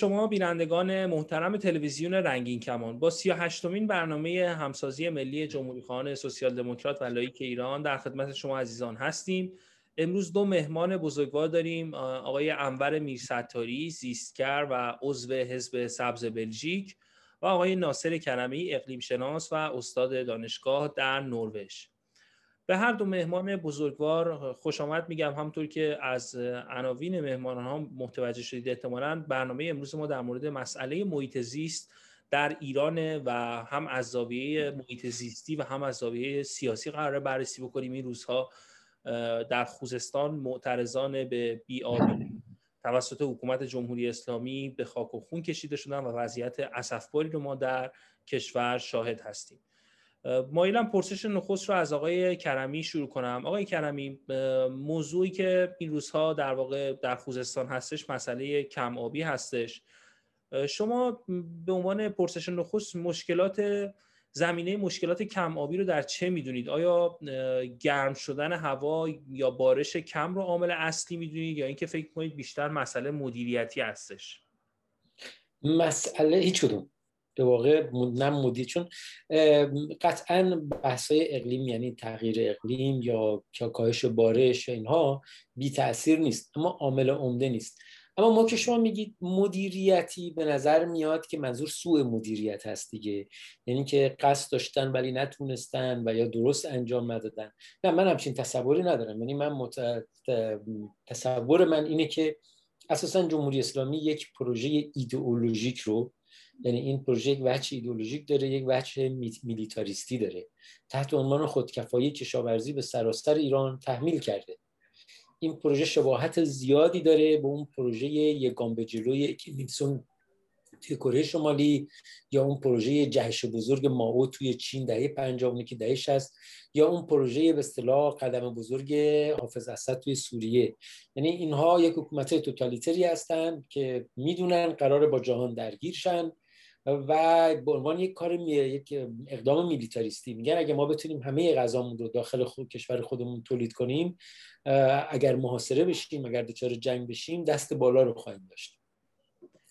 شما بینندگان محترم تلویزیون رنگین کمان با 38 مین برنامه همسازی ملی جمهوری خواهان سوسیال دموکرات و لایک ایران در خدمت شما عزیزان هستیم. امروز دو مهمان بزرگوار داریم آقای انور میرستاری زیستگر و عضو حزب سبز بلژیک و آقای ناصر کرمی اقلیم شناس و استاد دانشگاه در نروژ. به هر دو مهمان بزرگوار خوش آمد میگم همطور که از عناوین مهمان ها متوجه شدید احتمالا برنامه امروز ما در مورد مسئله محیط زیست در ایران و هم از زاویه محیط زیستی و هم از زاویه سیاسی قرار بررسی بکنیم. این روزها در خوزستان معترضان به بیابی توسط حکومت جمهوری اسلامی به خاک و خون کشیده شدن و وضعیت اسفباری رو ما در کشور شاهد هستیم. مایلم پرسش نخست رو از آقای کرمی شروع کنم. آقای کرمی موضوعی که این روزها در واقع در خوزستان هستش مسئله کم آبی هستش. شما به عنوان پرسش نخست مشکلات زمینه مشکلات کم آبی رو در چه می‌دونید؟ آیا گرم شدن هوا یا بارش کم رو عامل اصلی می‌دونید یا اینکه فکر کنید بیشتر مسئله مدیریتی هستش؟ مسئله هیچ کدوم. به واقع نه مدیر چون قطعا بحثای اقلیم یعنی تغییر اقلیم یا کاهش بارش اینها بی تاثیر نیست اما عامل عمده نیست. اما ما که شما میگید مدیریتی به نظر میاد که منظور سوء مدیریت هست دیگه. یعنی که قصد داشتن ولی نتونستن و یا درست انجام ندادن. نه من همچین تصوری ندارم. یعنی من مت... تصور من اینه که اساسا جمهوری اسلامی یک پروژه ایدئولوژیک رو یعنی این پروژه یک وجه ایدئولوژیک داره یک وجه میلیتاریستی داره. تحت عنوان خودکفایی کشاورزی به سراسر ایران تحمیل کرده. این پروژه شباهت زیادی داره به اون پروژه یگان به جلوی نیکسون توی کره شمالی یا اون پروژه جهش بزرگ ماو توی چین دهه 50 که دهه 60 یا اون پروژه به اصطلاح قدم بزرگ حافظ اسد توی سوریه. یعنی اینها یک حکومت توتالیتری هستند که می‌دونن قرار با جهان درگیر شن و به عنوان یک کار یک اقدام میلیتاریستی. میگن اگه ما بتونیم همه غذامون رو داخل خود کشور خودمون تولید کنیم اگر محاصره بشیم اگر دچار جنگ بشیم دست بالا رو خواهیم داشت.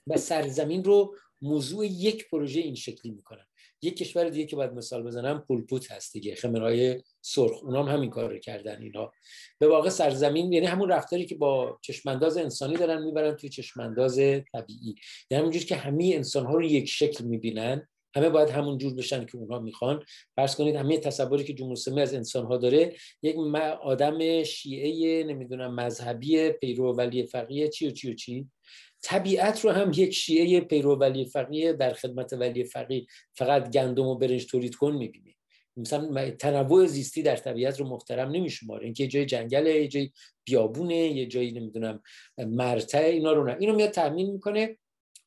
و سرزمین رو موضوع یک پروژه این شکلی می‌کنن. یک کشور دیگه که باید مثال بزنم پولپوت هست دیگه خمرهای سرخ. اونام هم همین کار رو کردن اینها به واقع سرزمین یعنی همون رفتاری که با چشمانداز انسانی دارن می‌برن توی چشمانداز طبیعی. یعنی همونجور که همه انسان ها رو یک شکل می‌بینن همه باید همون جور بشن که اونها می‌خوان. فرض کنید همه تصوری که جمهوری از انسان ها داره یک آدم شیعه نمی‌دونم مذهبی پیرو ولی فقیه چی و چی و چی. طبیعت رو هم یک شیعه پیرو ولی فقیه در خدمت ولی فقیه فقط گندم و برنج تولید کن می‌بینه مثلا تنوع زیستی در طبیعت رو محترم نمیشماره. اینکه جای جنگله یه جای بیابونه یه جایی نمی‌دونم مرتع اینا رو نه. اینو میاد تامین می‌کنه.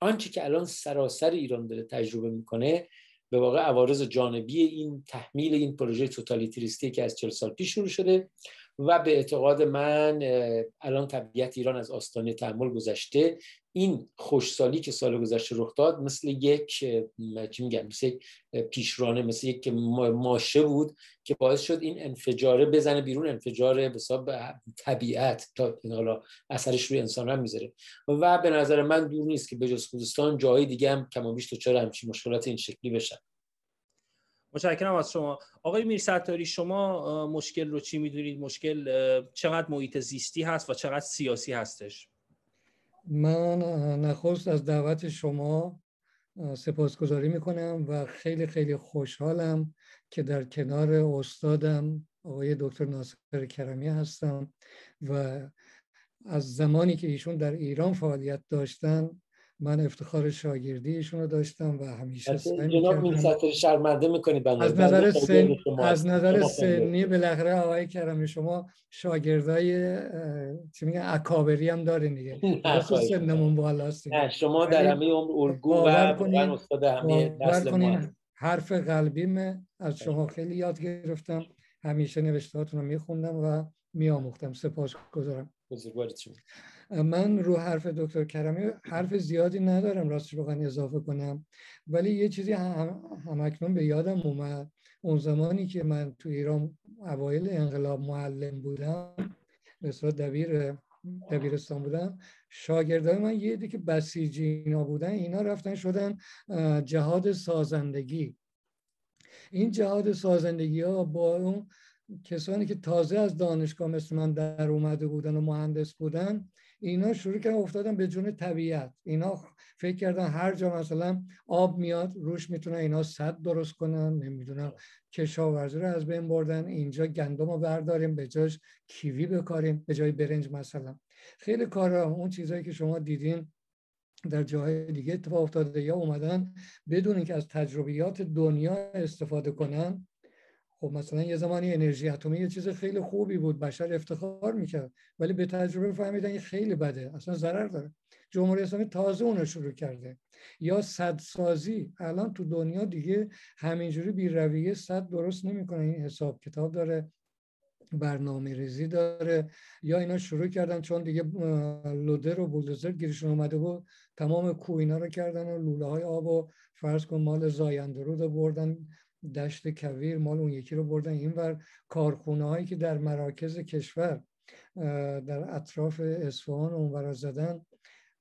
آنچه که الان سراسر ایران داره تجربه می‌کنه به واقع عوارض جانبی این تحمیل این پروژه توتالیتریستی که از 40 سال پیش شروع شده و به اعتقاد من الان طبیعت ایران از آستانه تحمل گذشته. این خوشسالی که سال گذشته رخ داد مثل یک چی میگم مثل یک پیشرانه مثل یک ماشه بود که باعث شد این انفجاره بزنه بیرون انفجار به حساب طبیعت تا این حالا اثرش روی انسان هم می‌ذاره. و به نظر من دور نیست که به جز خوزستان جای دیگه هم کم و بیش دچار همچین مشکلات این شکلی بشن. متشکرم از شما. آقای میرستاری شما مشکل رو چی می‌دونید؟ مشکل چقدر محیط زیستی هست و چقدر سیاسی هستش؟ من نخست از دعوت شما سپاسگزاری می‌کنم و خیلی خیلی خوشحالم که در کنار استادم آقای دکتر ناصر کرمی هستم و از زمانی که ایشون در ایران فعالیت داشتن من افتخار شاگردی ایشون رو داشتم و همیشه سعی جناب شرمنده می‌کنید از نظر سن... از نظر سنی بالاخره آقای کرمی شما شاگردای چی میگن اکابری هم دارین دیگه. سنمون بالاست شما در همه عمر الگو و استاد همه نسل حرف قلبیم از شما خیلی یاد گرفتم. همیشه نوشتهاتون رو میخوندم و میآموختم. سپاس گذارم من رو حرف دکتر کرمی حرف زیادی ندارم راستش بخوام اضافه کنم. ولی یه چیزی هم همکنون به یادم اومد. اون زمانی که من تو ایران اوایل انقلاب معلم بودم مثلا دبیر دبیرستان بودم شاگردای من یه که بسیجی اینا بودن اینا رفتن شدن جهاد سازندگی. این جهاد سازندگی ها با اون کسانی که تازه از دانشگاه مثل من در اومده بودن و مهندس بودن اینا شروع کردن افتادن به جون طبیعت. اینا فکر کردن هر جا مثلا آب میاد روش می‌تونن اینا صد درست کنن نمی‌دونم کشاورزی رو از بین بردن. اینجا گندم رو برداریم به جاش کیوی بکاریم به جای برنج مثلا. خیلی کارا اون چیزهایی که شما دیدین در جاهای دیگه اتفاق افتاده یا اومدن بدون اینکه از تجربیات دنیا استفاده کنن. خب مثلا یه زمانی انرژی اتمی یه چیز خیلی خوبی بود بشر افتخار می‌کرد ولی به تجربه فهمیدن این خیلی بده اصلا ضرر داره. جمهوری اسلامی تازه اون رو شروع کرده. یا صدسازی الان تو دنیا دیگه همینجوری بی رویه صد درست نمی‌کنه. این حساب کتاب داره برنامه ریزی داره. یا اینا شروع کردن چون دیگه لودر و بولدوزر گیرشون اومده بود تمام کوینا رو کردن و لوله های آب و فرض کن مال زایندرود رو بردن. دشت کویر مال اون یکی رو بردن. اینور کارخونه هایی که در مراکز کشور در اطراف اصفهان اونور زدن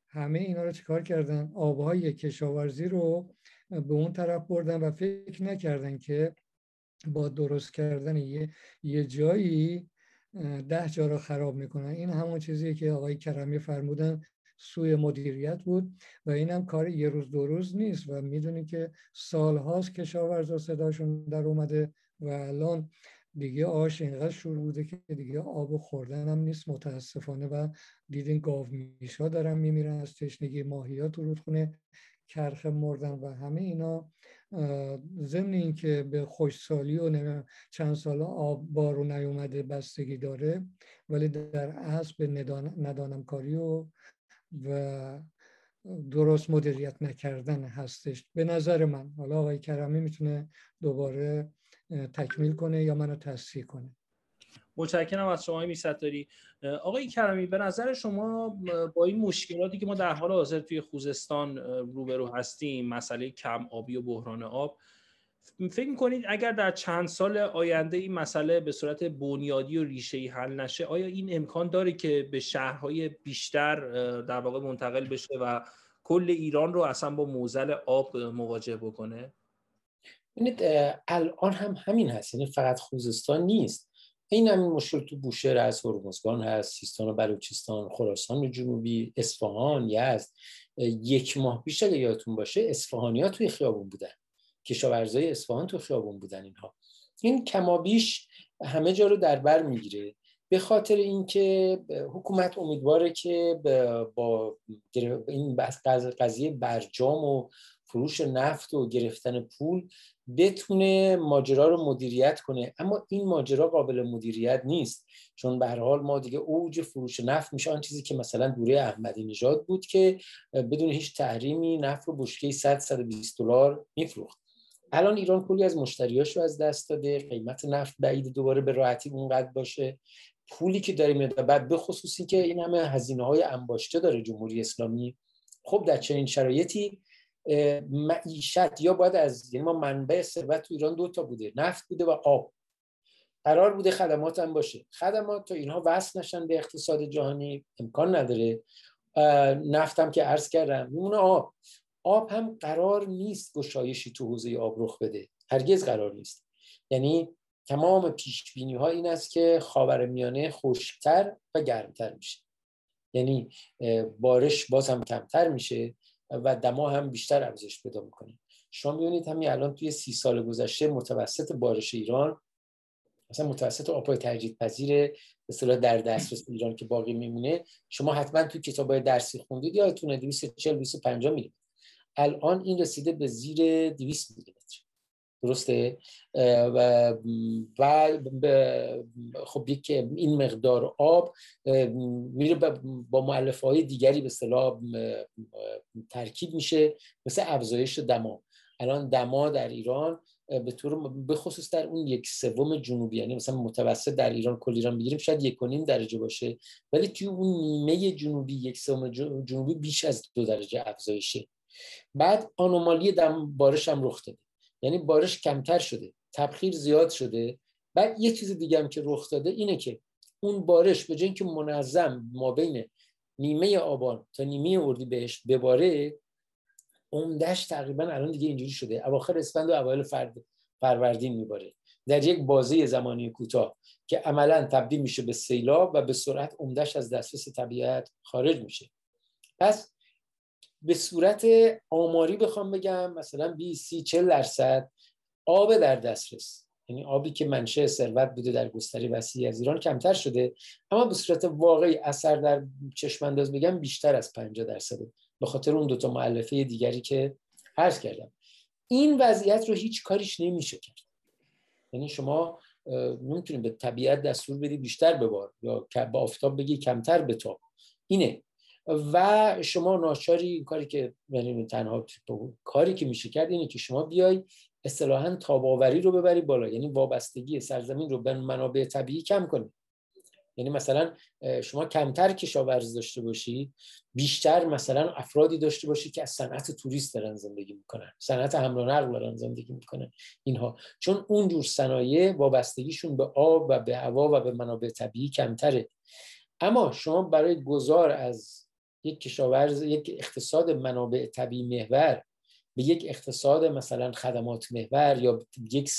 همه اینا رو چیکار کردن؟ آبهای کشاورزی رو به اون طرف بردن و فکر نکردن که با درست کردن یه, یه جایی ده جا رو خراب می‌کنن. این همون چیزی که آقای کرمی فرمودن. سوی مدیریت بود و این هم کار یه روز دو روز نیست و می‌دونی که سالهاست کشاورزا صداشون در اومده و الان دیگه آش اینقدر شروع بوده که دیگه آب خوردن هم نیست متاسفانه و دیدین گاو میشا دارن میمیرن از تشنگی ماهیات تو رودخونه کرخ مردن و همه اینا. ضمن اینکه به خوشسالی و چند سال آب بارو نیومده بستگی داره ولی در اصل به ندانم کاری و و درست مدیریت نکردن هستش. به نظر من حالا آقای کرمی می‌تونه دوباره تکمیل کنه یا منو تصحیح کنه. متشکرم از شما داری آقای کرمی به نظر شما با این مشکلاتی که ما در حال حاضر توی خوزستان روبرو هستیم مسئله کم آبی و بحران آب فکر می‌کنید اگر در چند سال آینده این مسئله به صورت بنیادی و ریشه‌ای حل نشه آیا این امکان داره که به شهرهای بیشتر در واقع منتقل بشه و کل ایران رو اصلا با موزل آب مواجه بکنه؟ ببینید الان هم همین هست یعنی فقط خوزستان نیست. این همین مشکل تو بوشهر از هرمزگان هست سیستان و بلوچستان خراسان جنوبی اصفهان یزد. یک ماه پیش اگه یادتون باشه اصفهانی ها توی خیابون بودن. کشاورزای اصفهان تو خیابون بودن اینها. این کمابیش همه جا رو در بر می‌گیره. به خاطر اینکه حکومت امیدواره که با این قضیه برجام و فروش نفت و گرفتن پول بتونه ماجرا رو مدیریت کنه. اما این ماجرا قابل مدیریت نیست. چون به هر حال ما دیگه اوج فروش نفت میشه. آن چیزی که مثلا دوره احمدی نژاد بود که بدون هیچ تحریمی نفت رو بشکه 100 120 دلار میفروخت. الان ایران کلی از مشتریاش رو از دست داده قیمت نفت بعید دوباره به راحتی اونقدر باشه. پولی که داره میاد بعد به خصوصی که این همه هزینه های انباشته داره جمهوری اسلامی. خب در چنین شرایطی معیشت یا باید از یعنی ما منبع ثروت تو ایران دو تا بوده نفت بوده و آب. قرار بوده خدمات هم باشه. خدمات تا اینها وصل نشن به اقتصاد جهانی امکان نداره. نفت هم که عرض کردم میمونه آب. آب هم قرار نیست گشایشی تو حوزه آب رخ بده. هرگز قرار نیست. یعنی تمام پیش بینی ها این است که خاورمیانه خشکتر و گرمتر میشه. یعنی بارش باز هم کمتر میشه و دما هم بیشتر افزایش پیدا می‌کنه. شما می‌بینید همین الان توی سی سال گذشته متوسط بارش ایران مثلا متوسط آبهای تجدید پذیر به در دسترس ایران که باقی میمونه شما حتما توی کتابای درسی خوندید یادتونه 240 250 میلیمتر الان این رسیده به زیر 200 میلیمتر. درسته؟ و خب یک این مقدار آب میره با معلفه های دیگری به اصطلاح ترکیب میشه مثل افزایش دما. الان دما در ایران به طور به خصوص در اون یک سوم جنوبی یعنی مثلا متوسط در ایران کل ایران بگیریم شاید یک درجه باشه. ولی توی اون نیمه جنوبی یک سوم جنوبی بیش از دو درجه افزایشه. بعد آنومالی دم بارش هم رخ داده. یعنی بارش کمتر شده تبخیر زیاد شده. بعد یه چیز دیگه هم که رخ داده اینه که اون بارش به جای اینکه منظم ما بین نیمه آبان تا نیمه اردی بهش بباره عمدهش تقریبا الان دیگه اینجوری شده. اواخر اسفند و اوایل فروردین میباره. در یک بازه زمانی کوتاه که عملا تبدیل میشه به سیلاب و به سرعت عمدهش از دسترس طبیعت خارج میشه. پس به صورت آماری بخوام بگم مثلا 20 30 40 درصد آب در دسترس. یعنی آبی که منشه ثروت بوده در گستری وسیعی از ایران کمتر شده اما به صورت واقعی اثر در چشم انداز بگم بیشتر از 50 درصده. به خاطر اون دوتا معلفه دیگری که عرض کردم. این وضعیت رو هیچ کاریش نمیشه کرد. یعنی شما نمی‌تونید به طبیعت دستور بدی بیشتر ببار یا با آفتاب بگی کمتر بتاب اینه. و شما ناچاری این کاری که یعنی تنها کاری که میشه کرد اینه که شما بیای اصطلاحا تاباوری رو ببری بالا یعنی وابستگی سرزمین رو به منابع طبیعی کم کنید یعنی مثلا شما کمتر کشاورز داشته باشید بیشتر مثلا افرادی داشته باشید که از صنعت توریست دارن زندگی می‌کنن صنعت حمل و نقل دارن زندگی می‌کنن اینها. چون اونجور صنایع وابستگیشون به آب و به هوا و به منابع طبیعی کمتره. اما شما برای گذار از یک کشاورز یک اقتصاد منابع طبیعی محور به یک اقتصاد مثلا خدمات محور یا یک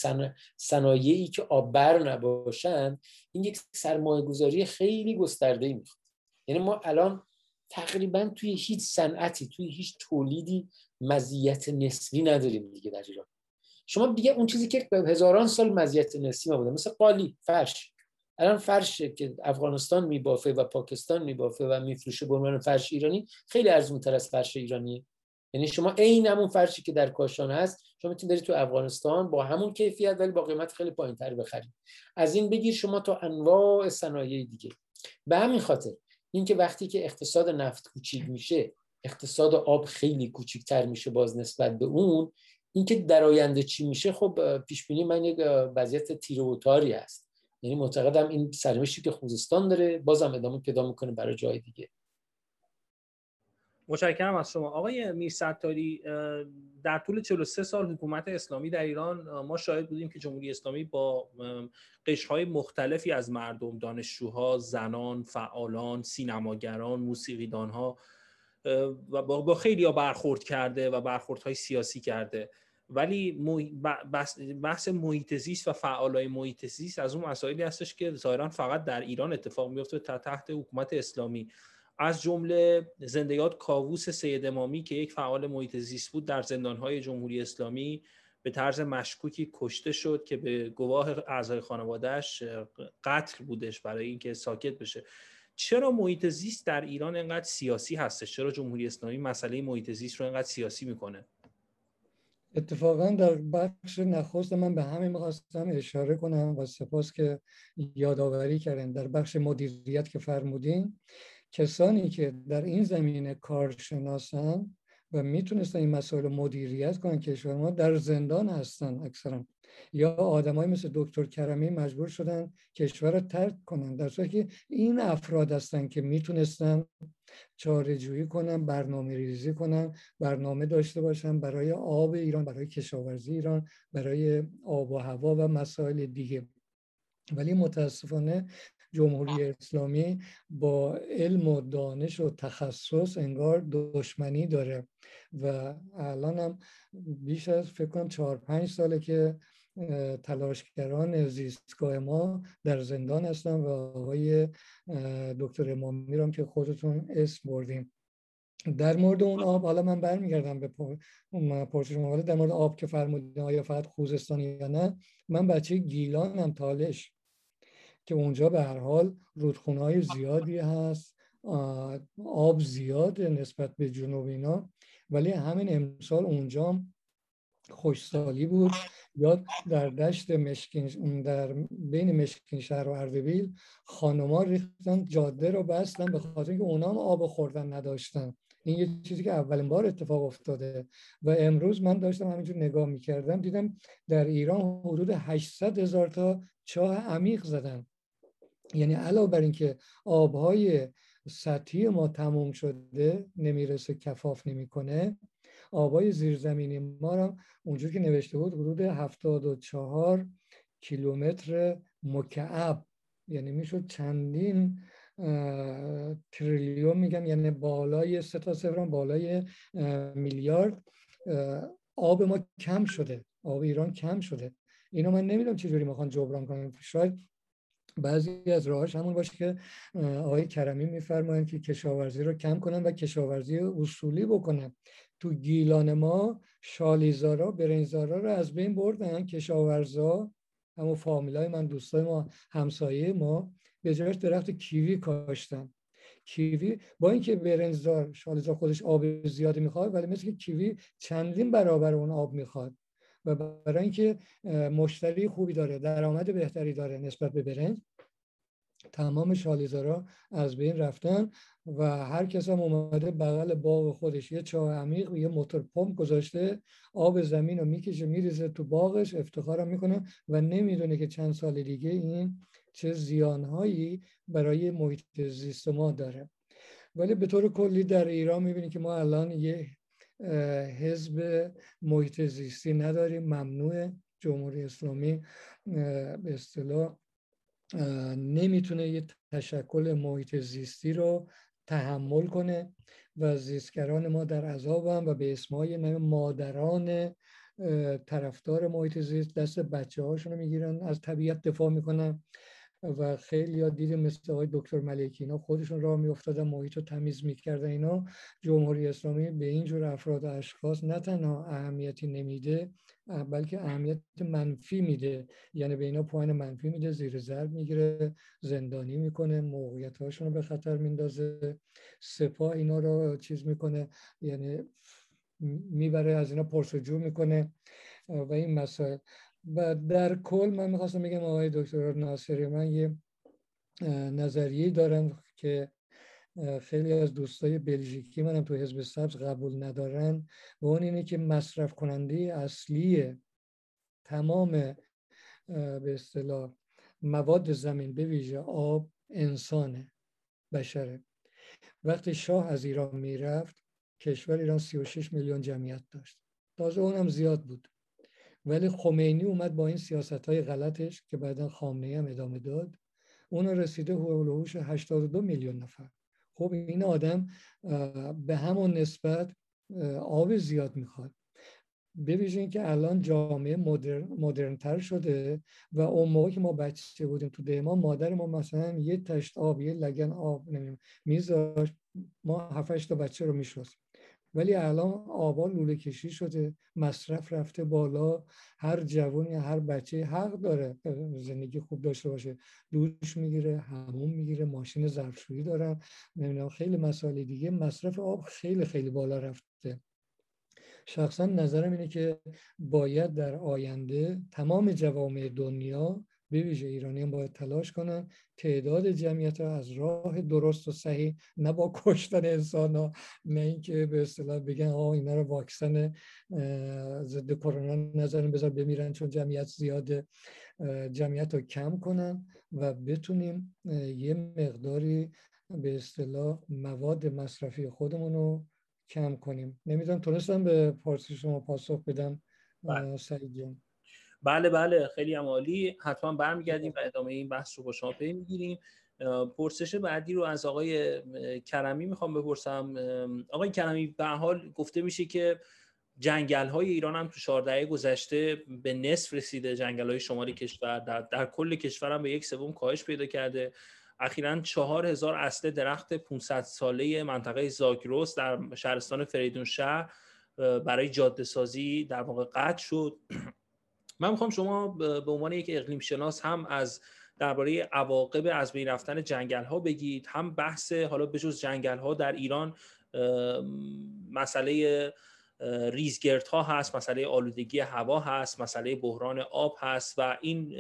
صنایعی که آببر نباشند این یک سرمایه گذاری خیلی گسترده ای می‌خواد. یعنی ما الان تقریبا توی هیچ صنعتی توی هیچ تولیدی مزیت نسبی نداریم دیگه در ایران. شما دیگه اون چیزی که هزاران سال مزیت نسبی ما بوده مثل قالی فرش. الان فرش که افغانستان میبافه و پاکستان میبافه و میفروشه به عنوان فرش ایرانی خیلی ارزونتر از فرش ایرانیه. یعنی شما عین همون فرشی که در کاشان هست شما می‌تونید برید تو افغانستان با همون کیفیت ولی با قیمت خیلی پایینتر بخرید از این بگیر شما تا انواع صنایع دیگه. به همین خاطر اینکه وقتی که اقتصاد نفت کوچیک میشه اقتصاد آب خیلی کوچیکتر میشه باز نسبت به اون اینکه در آینده چی میشه خب پیش بینی من یک وضعیت تیر و تاری هست. یعنی معتقدم این سرنوشتی که خوزستان داره بازم ادامه پیدا می‌کنه برای جای دیگه. متشکرم از شما. آقای میرستاری در طول 43 سال حکومت اسلامی در ایران ما شاهد بودیم که جمهوری اسلامی با قشرهای مختلفی از مردم دانشجوها زنان فعالان سینماگران موسیقیدانها و با خیلی برخورد کرده و برخوردهای سیاسی کرده. ولی بحث محیط زیست و فعالای محیط زیست از اون مسائلی هستش که ظاهرا فقط در ایران اتفاق میفته تحت حکومت اسلامی. از جمله زندگیات کاووس سید امامی که یک فعال محیط زیست بود در زندانهای جمهوری اسلامی به طرز مشکوکی کشته شد که به گواه اعضای خانوادهش قتل بودش برای اینکه ساکت بشه. چرا محیط زیست در ایران انقدر سیاسی هستش؟ چرا جمهوری اسلامی مسئله محیط زیست رو انقدر سیاسی می‌کنه؟ اتفاقا در بخش نخست من به همین می‌خواستم اشاره کنم و سپاس که یادآوری کردن در بخش مدیریت که فرمودین کسانی که در این زمینه کارشناسن و می‌تونستن این مسائل مدیریت کنن کشور ما در زندان هستن اکثرا. یا آدمای مثل دکتر کرمی مجبور شدن کشور رو ترک کنن در صورتی که این افراد هستن که می‌تونستن چاره جویی کنن برنامه ریزی کنن برنامه داشته باشن برای آب ایران برای کشاورزی ایران برای آب و هوا و مسائل دیگه. ولی متاسفانه جمهوری اسلامی با علم و دانش و تخصص انگار دشمنی داره. و الان هم بیش از فکر کنم چهار پنج ساله که تلاشگران زیستگاه ما در زندان هستن و آقای دکتر امامی رو که خودتون اسم بردیم در مورد اون آب حالا من برمیگردم به پرسش شما در مورد آب که فرمودین آیا فقط خوزستانی یا نه؟ من بچه گیلانم تالش که اونجا به هر حال رودخونه زیادی هست آب زیاد نسبت به جنوب اینا. ولی همین امسال اونجا خوشسالی بود. یا در دشت مشکین در بین مشکین شهر و اردبیل خانما ریختن جاده رو بستن به خاطر اینکه اونا آب خوردن نداشتن. این یه چیزی که اولین بار اتفاق افتاده. و امروز من داشتم همینجور نگاه می‌کردم دیدم در ایران حدود 800 هزار تا چاه عمیق زدن. یعنی علاوه بر اینکه آبهای سطحی ما تموم شده نمی‌رسه کفاف نمی‌کنه آبای زیرزمینی ما هم اونجور که نوشته بود حدود 74 کیلومتر مکعب یعنی می‌شد چندین تریلیون میگم یعنی بالای سه تا صفر بالای میلیارد آب ما کم شده آب ایران کم شده. اینو من نمی‌دونم چجوری می‌خوان جبران کنن. شاید بعضی از راهاش همون باشه که آقای کرمی میفرمایند که کشاورزی رو کم کنن و کشاورزی اصولی بکنن. تو گیلان ما شالیزارا برنزارا رو از بین بردن. کشاورزا همون فامیلای من دوستای ما همسایه ما به جایش درخت کیوی کاشتن. کیوی با اینکه برنزدار شالیزار خودش آب زیادی می‌خواد ولی مثل که کیوی چندین برابر اون آب می‌خواد. و برای اینکه مشتری خوبی داره درآمد بهتری داره نسبت به برنج تمام شالیزارا از بین رفتن و هر کس هم اومده بغل باغ خودش یه چاه عمیق و یه موتور پمپ گذاشته آب زمین رو می‌کشه میریزه تو باغش افتخارم می‌کنه و نمی‌دونه که چند سال دیگه این چه زیانهایی برای محیط زیست ما داره. ولی به طور کلی در ایران می‌بینی که ما الان یه حزب محیط زیستی نداریم. ممنوع جمهوری اسلامی به اصطلاح نمی‌تونه یه تشکل محیط زیستی رو تحمل کنه و زیستگران ما در عذابن و به اسمای مادران طرفدار محیط زیست دست بچه هاشون رو می‌گیرن. از طبیعت دفاع می‌کنن. و خیلی ها دیدیم مثل آقای دکتر ملکی. اینا خودشون راه میافتادن محیط رو تمیز می‌کردن. اینا جمهوری اسلامی به اینجور افراد و اشخاص نه تنها اهمیتی نمیده بلکه اهمیت منفی میده. یعنی به اینا پایین منفی میده زیر ضرب می‌گیره زندانی می‌کنه موقعیت هاشون رو به خطر میندازه. سپاه اینا رو چیز می‌کنه یعنی می‌بره از اینا پرسجو می‌کنه. و این مسائل. و در کل من می‌خواستم بگم آقای دکتر ناصری من یه نظریه دارم که خیلی از دوستای بلژیکی منم تو حزب سبز قبول ندارن و اون اینه که مصرف کننده اصلی تمام به اصطلاح مواد زمین به ویژه آب انسانه بشره. وقتی شاه از ایران می‌رفت کشور ایران 36 میلیون جمعیت داشت. تازه اونم زیاد بود. ولی خمینی اومد با این سیاست های غلطش که بعدا خامنه هم ادامه داد اون رسیده هولوش 82 میلیون نفر. خب این آدم به همون نسبت آب زیاد می‌خواد. ببینید که الان جامعه مدرن, مدرن تر شده و اون موقع که ما بچه بودیم تو دیما مادر ما مثلا یه تشت آب یه لگن آب نمیم میذاشت ما هفتش تا بچه رو میشوست ولی الان آبا لوله کشی شده مصرف رفته بالا هر جوانی هر بچه حق داره زندگی خوب داشته باشه. دوش می‌گیره همون می‌گیره ماشین ظرفشویی دارن نمی‌دونم خیلی مسائل دیگه. مصرف آب خیلی خیلی بالا رفته. شخصا نظرم اینه که باید در آینده تمام جوامع دنیا به ویژه ایرانیان باید تلاش کنن تعداد جمعیت ها از راه درست و صحیح نه با کشتن انسان ها نه اینکه به اصطلاح بگن آه اینا رو واکسن ضد کرونا نظرن بذار بمیرن چون جمعیت زیاده. جمعیت رو کم کنن و بتونیم یه مقداری به اصطلاح مواد مصرفی خودمون رو کم کنیم. نمی‌دونم تونستم به پارسی شما پاسخ بدم بله. سعید جان؟ بله بله خیلی هم عالی. حتما برمیگردیم و ادامه این بحث رو با شما پی می‌گیریم. پرسش بعدی رو از آقای کرمی می‌خوام بپرسم. آقای کرمی به حال گفته میشه که جنگل های ایران هم تو 14 گذشته به نصف رسیده. جنگل های شمالی کشور در, در کل کشور هم به یک سوم کاهش پیدا کرده. اخیرا چهار هزار اصل درخت 500 ساله منطقه زاگرس در شهرستان فریدون شهر برای جاده سازی در واقع قطع شد. من می‌خوام شما به عنوان یک اقلیم شناس هم از درباره عواقب از بین رفتن جنگل ها بگید هم بحث حالا بجز جنگل ها در ایران مسئله ریزگرد ها هست مسئله آلودگی هوا هست مسئله بحران آب هست و این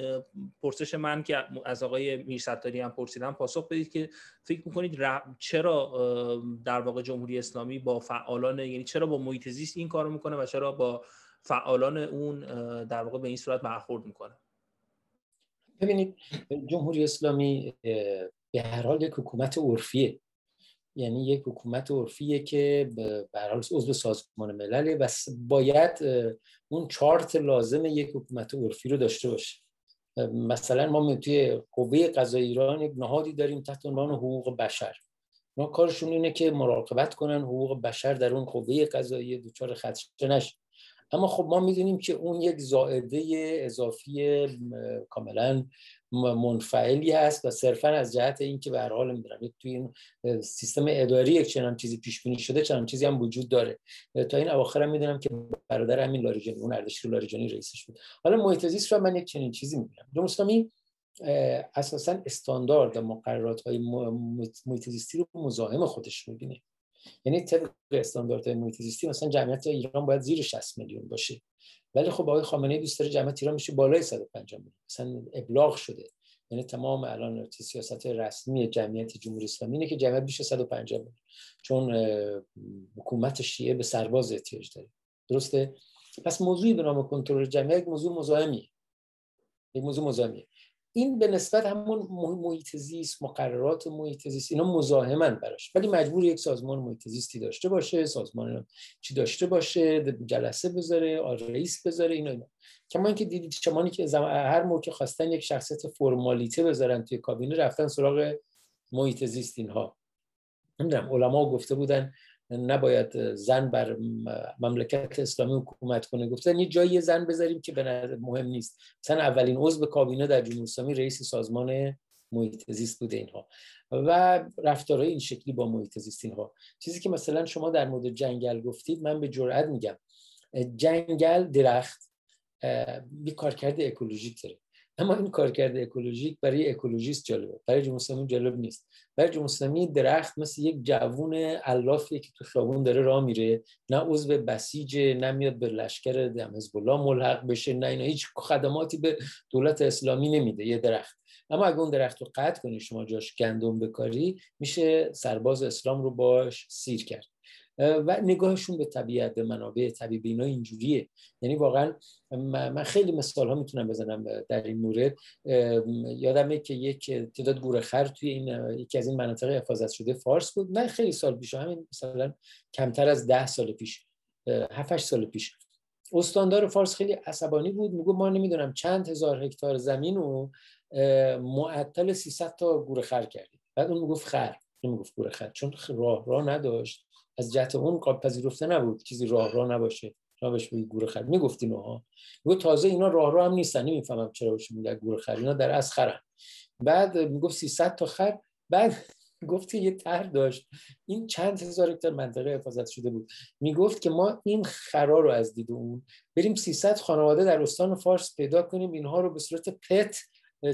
پرسش من که از آقای میرستاری هم پرسیدم پاسخ بدید که فکر می‌کنید چرا در واقع جمهوری اسلامی با فعالان یعنی چرا با محیط زیست این کارو می‌کنه و چرا با فعالان اون در واقع به این صورت برخورد می‌کنه. ببینید جمهوری اسلامی به هر حال یک حکومت عرفیه. یعنی یک حکومت عرفیه که به هر حال عضو سازمان ملله و باید اون چارت لازم یک حکومت عرفی رو داشته باشه. مثلا ما توی قوه قضایی ایران یک نهادی داریم تحت عنوان حقوق بشر. ما کارشون اینه که مراقبت کنن حقوق بشر در اون قوه قضایی دچار خدشه نشه. اما خب ما می‌دونیم که اون یک زائده اضافی کاملا منفعلی هست و صرفا از جهت اینکه به هر حال می‌دونم توی این سیستم اداری یک چنان چیزی پیش بینی شده چنان چیزی هم وجود داره. تا این اواخر هم می‌دونم که برادر همین لاریجانی اون اردشیر لاریجانی رئیسش بود. حالا محیط زیست رو من یک چنین چیزی میگم جمهوری اسلامی اساسا استاندارد و مقررات های محیط زیستی رو مزاحم خودش می‌بینه. یعنی طبق استانداردهای محیط زیستی مثلا جمعیت ایران باید زیر 60 میلیون باشه. ولی خب آقای خامنه ای دوست داره جمعیت ایران میشه بالای 150 میلیون. مثلا ابلاغ شده. یعنی تمام الان سیاست رسمی جمعیت جمهوری اسلامی اینه که جمعیت بیش 150 میلیون. چون حکومت شیعه به سرباز احتیاج داره. درسته؟ پس موضوعی به نام کنترل جمعیت موضوع مزاحمی یک موضوع مزاحمیه. این به نسبت همون محیط زیست مقررات محیط زیست اینا مزاحمن براش. ولی مجبور یک سازمان محیط زیستی داشته باشه سازمان چی داشته باشه جلسه بذاره رئیس بذاره اینا اینا. کما اینکه دیدید شمانی که هر موقع خواستن یک شخصیت فرمالیته بذارن توی کابینه رفتن سراغ محیط زیست اینها. نمی‌دونم علما گفته بودن نباید زن بر مملکت اسلامی حکومت کنه. گفتن یه جایی زن بذاریم که به مهم نیست. مثلا اولین عضو کابینه در جمهوری اسلامی رئیس سازمان محیط زیست بوده اینها. و رفتارهای این شکلی با محیط زیست اینها. چیزی که مثلا شما در مورد جنگل گفتید من به جرئت میگم. جنگل درخت بی کارکرد اکولوژیک داره. اما این کارکرد اکولوژیک برای اکولوژیست جالبه. برای جمهوری جالب نیست. برای جمهوری درخت مثل یک جوون علافی که تو خیابون داره راه میره. نه عضو بسیجه نه میاد به لشکر دم حزب ملحق بشه نه اینا. هیچ خدماتی به دولت اسلامی نمیده یه درخت. اما اگه اون درخت رو قطع کنی شما جاش گندم بکاری میشه سرباز اسلام رو باش سیر کرد. و نگاهشون به طبیعت به منابع طبیعی اینا اینجوریه. یعنی واقعا من خیلی مثال ها می‌تونم بزنم در این مورد. یادمه که یک تعداد گورخر توی این یکی از این مناطق حفاظت شده فارس بود. نه خیلی سال پیش همین مثلا کمتر از ده سال پیش هفت سال پیش استاندار فارس خیلی عصبانی بود. میگو ما نمی‌دونم چند هزار هکتار زمین رو معطل 300 تا گورخر کردیم. بعد اون می‌گفت خر نمی‌گفت گورخر چون راه راه نداشت. از جهت اون قابل پذیرفته نبود چیزی راه راه نباشه. بهش بگی گوره خر می‌گفت اینها میگو تازه اینا راه راه هم نیستن. نمی‌فهمم چرا بهش میگه گوره خر اینا در از خرن. بعد می‌گفت 300 تا خر. بعد گفت یه طرح داشت. این چند هزار هکتار منطقه حفاظت شده بود. می‌گفت که ما این خرا رو از دید اون بریم 300 خانواده در استان فارس پیدا کنیم. اینها رو به صورت پت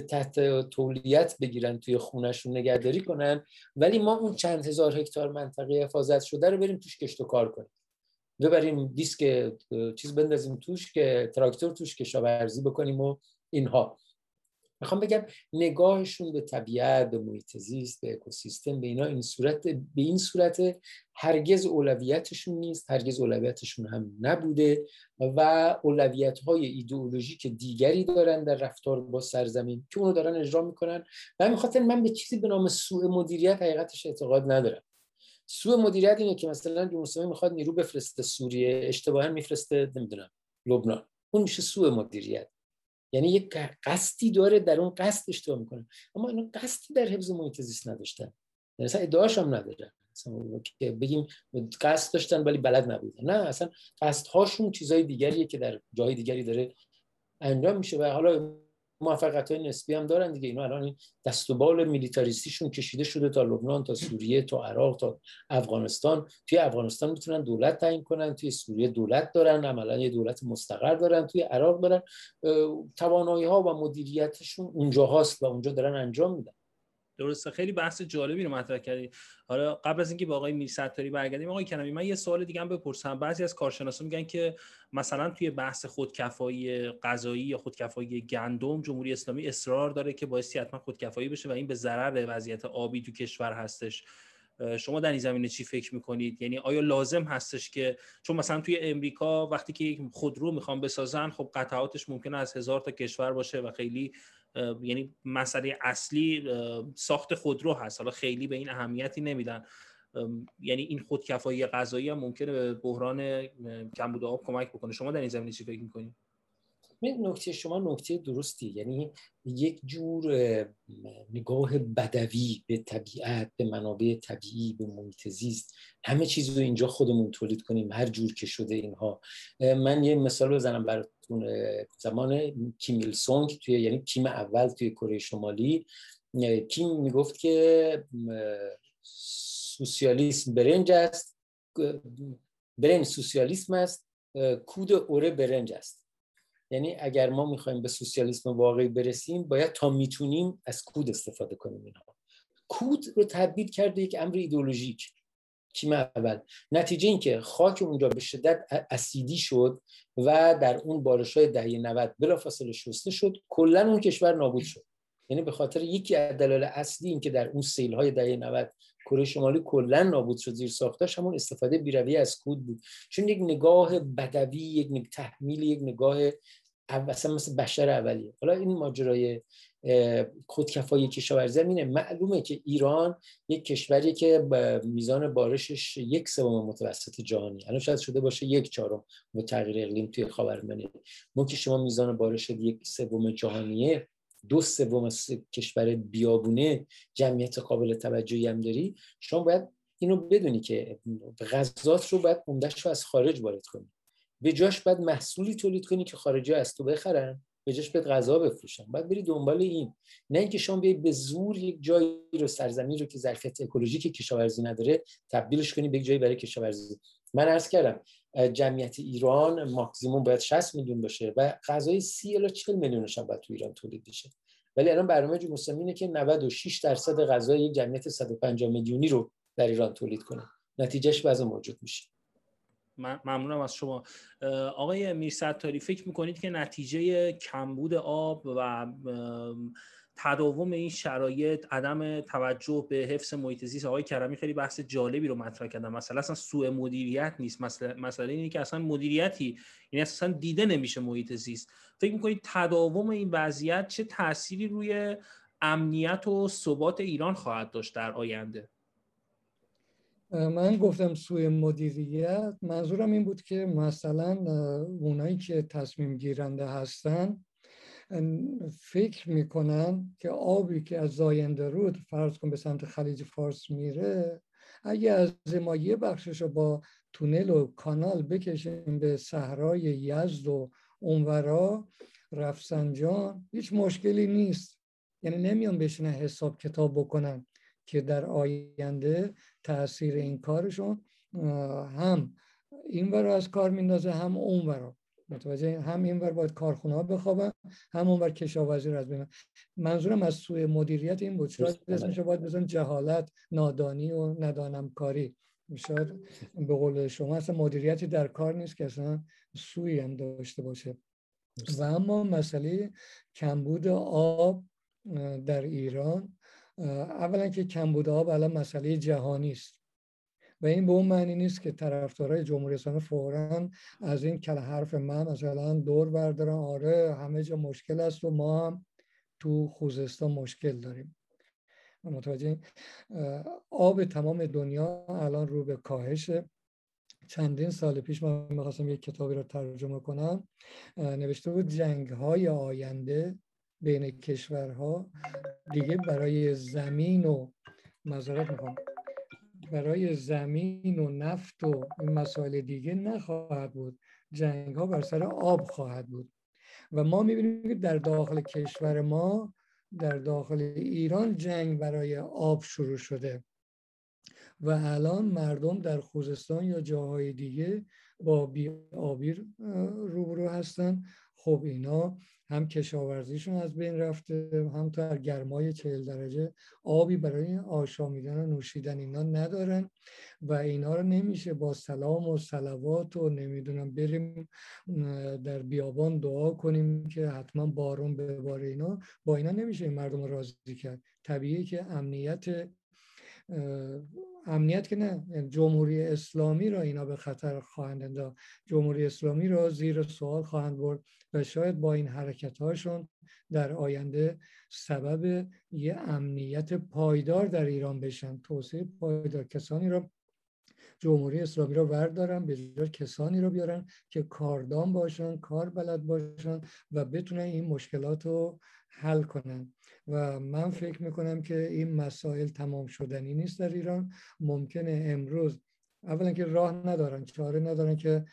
تحت تولیت بگیرن توی خونشون نگهداری کنن. ولی ما اون چند هزار هکتار منطقه حفاظت شده رو بریم توش کشت و کار کنیم. ببریم دیسک چیز بندازیم توش که تراکتور توش کشاورزی بکنیم و اینها. می‌خوام بگم نگاهشون به طبیعت به محیط زیست به اکوسیستم به اینا این صورت به این صورت هرگز اولویتشون نیست هرگز اولویتشون هم نبوده و اولویت های ایدئولوژیک دیگری دارن در رفتار با سرزمین که اونو دارن اجرا می‌کنن و همین خاطر من به چیزی به نام سوء مدیریت حقیقتش اعتقاد ندارم. سوء مدیریت اینه که مثلا جمهوری می‌خواد نیرو بفرسته سوریه اشتباها میفرسته نمی‌دونم لبنان. اون میشه سوء مدیریت. یعنی یک قصدی داره در اون قصد اشتباه می‌کنه. اما اینا قصدی در حفظ محیط زیست نداشتن. مثلا ادعاش هم ندارن. که بگیم قصد داشتن ولی بلد نبودن. نه اصلا قصدهاشون چیزای دیگریه که در جای دیگری داره انجام میشه و حالا موفقیت های نسبی هم دارن دیگه. اینا الان این دست و بال میلیتاریستیشون کشیده شده تا لبنان تا سوریه تا عراق تا افغانستان. توی افغانستان می‌تونن دولت تعیین کنن توی سوریه دولت دارن عملا یه دولت مستقر دارن توی عراق دارن. توانایی ها و مدیریتشون اونجا هاست و اونجا دارن انجام میدن. درسته. خیلی بحث جالبی رو مطرح کردی. حالا قبل از اینکه با آقای میرستاری برگردیم آقای کنمی من یه سوال دیگه هم بپرسم. بعضی از کارشناسان میگن که مثلا توی بحث خودکفایی غذایی یا خودکفایی گندم جمهوری اسلامی اصرار داره که بایستی حتما خودکفایی بشه و این به ضرر وضعیت آبی تو کشور هستش. شما در این زمینه چی فکر می‌کنید؟ یعنی آیا لازم هستش که چون مثلا توی امریکا وقتی که یک خودرو می‌خوان بسازن خب قطعاتش ممکنه از هزار تا کشور باشه و خیلی یعنی مسئله اصلی ساخت خودرو هست. حالا خیلی به این اهمیتی نمیدن. یعنی این خودکفایی غذایی هم ممکنه به بحران کمبود آب کمک بکنه. شما در این زمینه چی فکر می‌کنید نکته شما نکته درستی. یعنی یک جور نگاه بدوی به طبیعت به منابع طبیعی به محیط زیست همه چیز رو اینجا خودمون تولید کنیم هر جور که شده اینها. من یه مثال بزنم براتون زمان کیم ایل سونگ توی یعنی کیم اول توی کره شمالی. کیم می‌گفت که سوسیالیسم برنج است برنج سوسیالیسم است کود اوره برنج است. یعنی اگر ما می‌خوایم به سوسیالیسم واقعی برسیم باید تا می‌تونیم از کود استفاده کنیم اینها. کود رو تبدیل کرده یک امر ایدولوژیک کیم اول. نتیجه این که خاک اونجا به شدت اسیدی شد و در اون بارش های دهه 90 بلافاصله شسته شد کلا اون کشور نابود شد. یعنی به خاطر یکی از دلایل اصلی این که در اون سیل های دهه 90 کره شمالی کلا نابود شد زیر ساختاش همون استفاده بیروی از کود بود. چون یک نگاه بدوی یک تحمیل یک نگاه اصلا مثل بشر اولیه. حالا این ماجرای خودکفایی کشاورزی اینه. معلومه که ایران یک کشوری که میزان بارشش یک سوم متوسط جهانی. الان شاید شده باشه یک چهارم با تغییر اقلیم توی خاورمیانه. ما که شما میزان بارش یک سوم جهانیه دو سوم کشور بیابونه جمعیت قابل توجهی هم داری شما باید اینو بدونی که غذات رو باید عمدهش رو از خارج وارد کنی. به جاش باید محصولی تولید کنی که خارجی از تو بخرن به جاش باید غذا بفروشن. باید بری دنبال این. نه اینکه شما بیای به زور یک جایی رو سرزمین رو که ظرفیت اکولوژیک کشاورزی نداره تبدیلش کنی به جایی برای کشاورزی. من عرض کردم جمعیت ایران ماکسیموم باید 60 میلیون باشه و غذای 30 الی 40 میلیونش هم باید تو ایران تولید بشه. ولی الان برنامه جمهوری اینه که 96 درصد غذای یک جمعیت 150 میلیونی رو در ایران تولید کنه. نتیجهش وضع موجود میشه. ممنونم از شما. آقای میرستاری فکر می‌کنید که نتیجه کمبود آب و تداوم این شرایط عدم توجه به حفظ محیط زیست آقای کرمی خیلی بحث جالبی رو مطرح کردن. مثلا اصلا سوء مدیریت نیست. مثلا مثلا اینه که اصلا مدیریتی یعنی اصلا دیده نمیشه محیط زیست. فکر می‌کنید تداوم این وضعیت چه تأثیری روی امنیت و ثبات ایران خواهد داشت در آینده؟ من گفتم سوی مدیریت. منظورم این بود که مثلا اونایی که تصمیم گیرنده هستن فکر می‌کنن که آبی که از زاینده رود فرض کن به سمت خلیج فارس میره اگه از ما یه بخشش رو با تونل و کانال بکشیم به صحرای یزد و اونورا رفسنجان هیچ مشکلی نیست. یعنی نمیان بشینن حساب کتاب بکنن که در آینده تاثیر این کارشون هم این ور از کار میندازه هم اون ور متوجه هم این ور باید کارخونه ها بخوابن هم اون ور کشاورزی رو از بین منظورم از سوی مدیریت این بود. شاید اسمش باید بزن جهالت نادانی و ندانم کاری. شاید به قول شما اصلا مدیریتی در کار نیست که اصلا سوی هم داشته باشه. و اما مسئله کمبود آب در ایران اولا که کمبود آب الان مسئله جهانی است. و این به اون معنی نیست که طرفدارای جمهوری اسلامی فورا از این کل حرف من مثلا دور بردارن. آره همه جا مشکل است و ما هم تو خوزستان مشکل داریم. متوجه آب تمام دنیا الان رو به کاهشه. چندین سال پیش من می‌خواستم یک کتابی رو ترجمه کنم. نوشته بود جنگ های آینده بین کشورها دیگه برای زمین و مذارت می‌خوام. برای زمین و نفت و این مسائل دیگه نخواهد بود. جنگ ها بر سر آب خواهد بود. و ما می‌بینیم که در داخل کشور ما در داخل ایران جنگ برای آب شروع شده. و الان مردم در خوزستان یا جاهای دیگه با بی آبی روبرو هستن. خب اینا هم کشاورزیشون از بین رفته هم در گرمای چهل درجه آبی برای آشامیدن و نوشیدن اینا ندارن و اینا رو نمیشه با سلام و سلوات و نمی‌دونم بریم در بیابان دعا کنیم که حتما بارون بباره اینا. با اینا نمیشه این مردم راضی کرد. طبیعی که امنیت امنیت که نه یعنی جمهوری اسلامی را اینا به خطر خواهند انداخت. جمهوری اسلامی را زیر سوال خواهند برد و شاید با این حرکت هاشون در آینده سبب یه امنیت پایدار در ایران بشن. توسعه پایدار کسانی را جمهوری اسلامی رو وردارن به جای کسانی رو بیارن که کاردان باشن کار بلد باشن و بتونن این مشکلات رو حل کنن. و من فکر می‌کنم که این مسائل تمام شدنی نیست در ایران. ممکنه امروز اولا که راه ندارن چاره ندارن که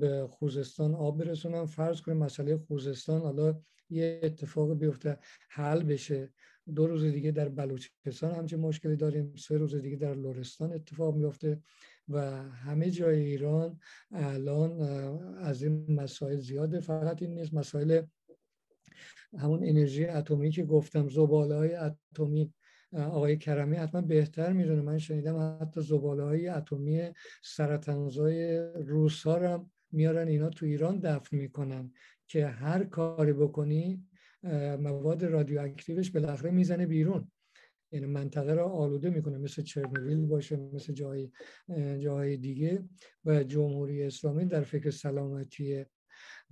به خوزستان آب برسونن. فرض کنیم مسئله خوزستان حالا یه اتفاق بیفته حل بشه. دو روز دیگه در بلوچستان همچین مشکلی داریم. سه روز دیگه در لورستان اتفاق میفته و همه جای ایران الان از این مسائل زیاده. فقط این نیست مسائل همون انرژی اتمی که گفتم زباله های اتمی آقای کرمی حتما بهتر می‌دونه. من شنیدم حتی زباله های اتمی سرطنزای روس ها هم میارن اینا تو ایران دفن می‌کنن که هر کاری بکنی مواد رادیواکتیوش بالاخره می‌زنه بیرون. یعنی منطقه را آلوده می‌کنه مثل چرنوبیل باشه مثل جای جای دیگه. و جمهوری اسلامی در فکر سلامتی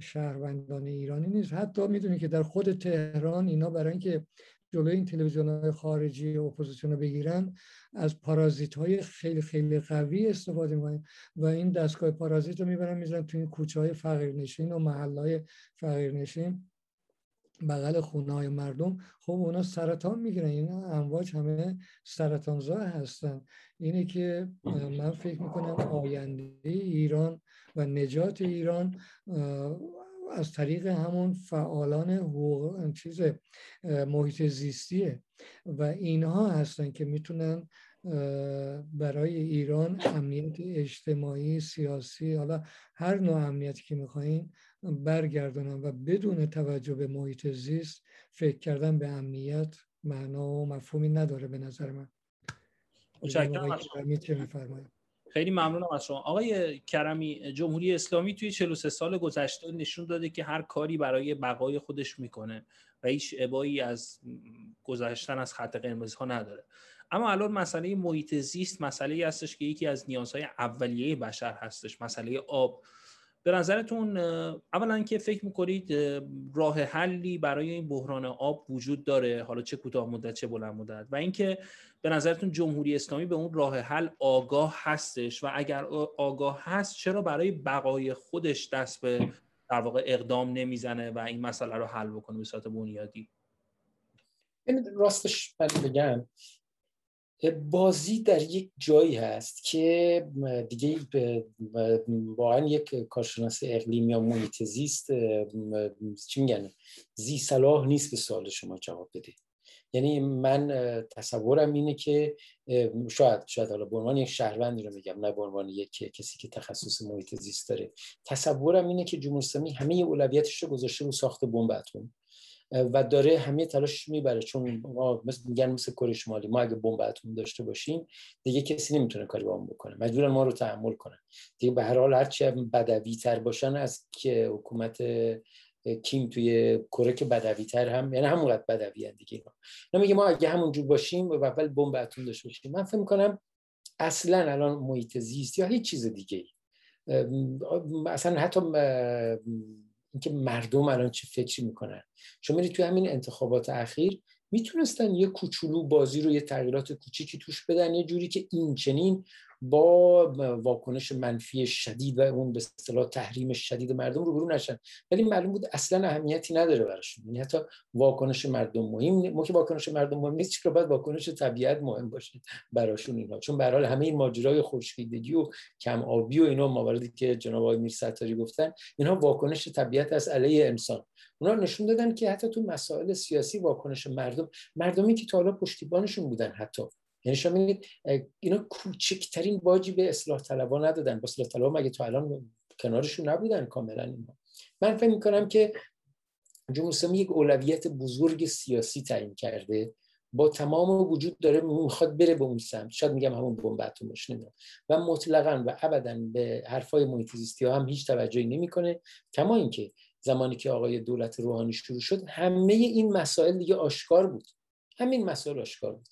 شهروندان ایرانی نیست. حتی می‌دونی که در خود تهران اینا برای اینکه جلوی این تلویزیون های خارجی اپوزیسیون رو بگیرن از پارازیت های خیلی خیلی قوی استفاده می‌کنن و این دستگاه پارازیت رو می‌برن می‌زنن تو این کوچه های فقیرنشین و محل های فقیرنشین بغل خونه های مردم. خب اونا سرطان می‌گیرن این امواج همه سرطانزا هستن. اینه که من فکر می‌کنم آینده ایران و نجات ایران از طریق همون فعالان حقوق چیز محیط زیستیه. و اینها هستن که می‌تونن برای ایران امنیت اجتماعی سیاسی حالا هر نوع امنیتی که می‌خواین برگردونن و بدون توجه به محیط زیست فکر کردن به امنیت معنا و مفهومی نداره به نظر من. خیلی ممنونم از شما. آقای کرمی جمهوری اسلامی توی 43 سال گذشته نشون داده که هر کاری برای بقای خودش می‌کنه و هیچ ابایی از گذشتن از خط قرمز ها نداره. اما الان مسئله محیط زیست مسئله هستش که یکی از نیازهای اولیه بشر هستش مسئله آب. به نظرتون اولا که فکر می‌کنید راه حلی برای این بحران آب وجود داره؟ حالا چه کوتاه مدت چه بلند مدت؟ و اینکه به نظرتون جمهوری اسلامی به اون راه حل آگاه هستش؟ و اگر آگاه هست چرا برای بقای خودش دست به در واقع اقدام نمی‌زنه و این مسئله رو حل بکنه به صورت بنیادی؟ راستش من بگم. بازی در یک جایی هست که دیگه واقعا یک کارشناس اقلیم یا محیط زیست چی میگن؟ زی صلاح نیست به سوال شما جواب بده. یعنی من تصورم اینه که شاید شاید حالا به عنوان یک شهروندی رو میگم نه به عنوان یک کسی که تخصص محیط زیست داره. تصورم اینه که جمهوری اسلامی همه اولویتش رو گذاشته رو ساخت بمب اتم و داره همه تلاش می‌بره چون ما مثل میگن مثل کره شمالی ما اگه بمب اتمی داشته باشیم دیگه کسی نمی‌تونه کاری با بکنه. مجبور ما رو تحمل کنن. دیگه به هر حال هرچی بدوی تر باشن از که حکومت کیم توی کره که بدوی تر هم یعنی همونقدر بدوی هم دیگه اینا. میگه ما اگه همونجور باشیم و اول بمب اتم داشته باشیم من فکر می‌کنم اصلا الان محیط زیست یا هیچ چیز دیگه اصلا حتی اینکه مردم الان چه فکری می‌کنن. شما میرید توی همین انتخابات اخیر می‌تونستن یه کوچولو بازی رو یه تغییرات کوچیکی توش بدن یه جوری که این چنین با واکنش منفی شدید و اون به اصطلاح تحریم شدید مردم رو برو نشن. ولی معلوم بود اصلا اهمیتی نداره براشون. یعنی حتی واکنش مردم مهم ما که واکنش مردم مهم نیست چرا باید واکنش طبیعت مهم باشه براشون اینا؟ چون به حال همه این ماجرای خشکیدگی و کم آبی و اینا مواردی که جناب آقای میرستاری گفتن اینها واکنش طبیعت از علیه انسان. اونا نشون دادن که حتی تو مسائل سیاسی واکنش مردم مردمی که تا حالا پشتیبانشون بودن حتی یعنی شما اینا کوچکترین باجی به اصلاح طلبا ندادن. با اصلاح طلبا مگه تا الان کنارشون نبودن کاملا اینا؟ من فکر می‌کنم که جمهوری یک اولویت بزرگ سیاسی تعیین کرده. با تمام وجود داره می‌خواد بره به اون سمت. شاید میگم همون بمب اتمش نمی‌دونم. و مطلقا و ابدا به حرفای محیط هم هیچ توجهی نمی‌کنه. کما اینکه زمانی که آقای دولت روحانی شروع شد همه این مسائل دیگه آشکار بود. همین مسائل آشکار بود.